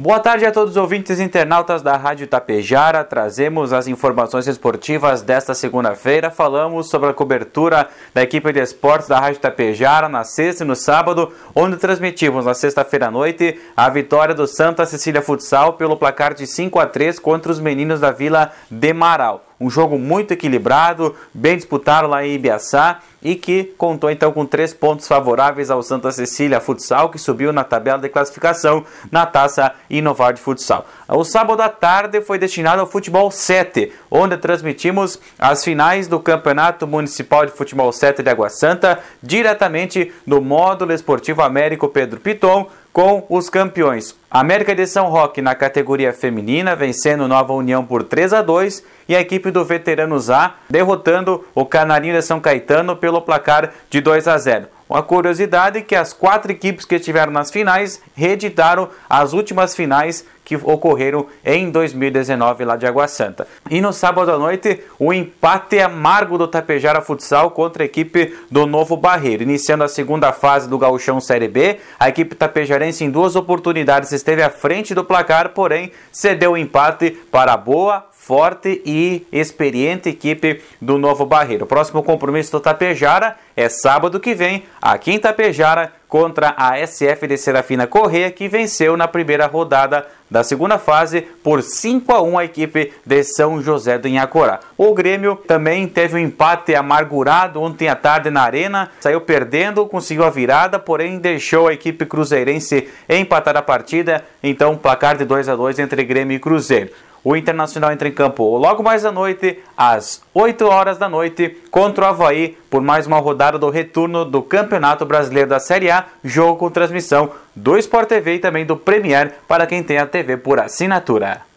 Boa tarde a todos os ouvintes internautas da Rádio Tapejara. Trazemos as informações esportivas desta segunda-feira. Falamos sobre a cobertura da equipe de esportes da Rádio Tapejara na sexta e no sábado, onde transmitimos na sexta-feira à noite a vitória do Santa Cecília Futsal pelo placar de 5 a 3 contra os meninos da Vila de Marau. Um jogo muito equilibrado, bem disputado lá em Ibiaçá e que contou então com três pontos favoráveis ao Santa Cecília Futsal, que subiu na tabela de classificação na taça Inovar de Futsal. O sábado à tarde foi destinado ao Futebol 7, onde transmitimos as finais do Campeonato Municipal de Futebol 7 de Água Santa, diretamente no módulo esportivo Américo Pedro Piton, com os campeões. América de São Roque na categoria feminina, vencendo Nova União por 3 a 2 e a equipe do Veteranos A derrotando o Canarinho de São Caetano pelo placar de 2 a 0. Uma curiosidade é que as quatro equipes que estiveram nas finais reeditaram as últimas finais que ocorreram em 2019 lá de Água Santa. E no sábado à noite, o empate amargo do Tapejara Futsal contra a equipe do Novo Barreiro. Iniciando a segunda fase do Gauchão Série B, a equipe tapejarense em duas oportunidades esteve à frente do placar, porém cedeu o empate para a boa, forte e experiente equipe do Novo Barreiro. O próximo compromisso do Tapejara é sábado que vem, aqui em Tapejara, contra a SF de Serafina Corrêa, que venceu na primeira rodada da segunda fase por 5 a 1 a equipe de São José do Inhacorá. O Grêmio também teve um empate amargurado ontem à tarde na Arena, saiu perdendo, conseguiu a virada, porém deixou a equipe cruzeirense empatar a partida, então placar de 2 a 2 entre Grêmio e Cruzeiro. O Internacional entra em campo logo mais à noite, às 8 horas da noite, contra o Havaí, por mais uma rodada do retorno do Campeonato Brasileiro da Série A, jogo com transmissão do Sport TV e também do Premier para quem tem a TV por assinatura.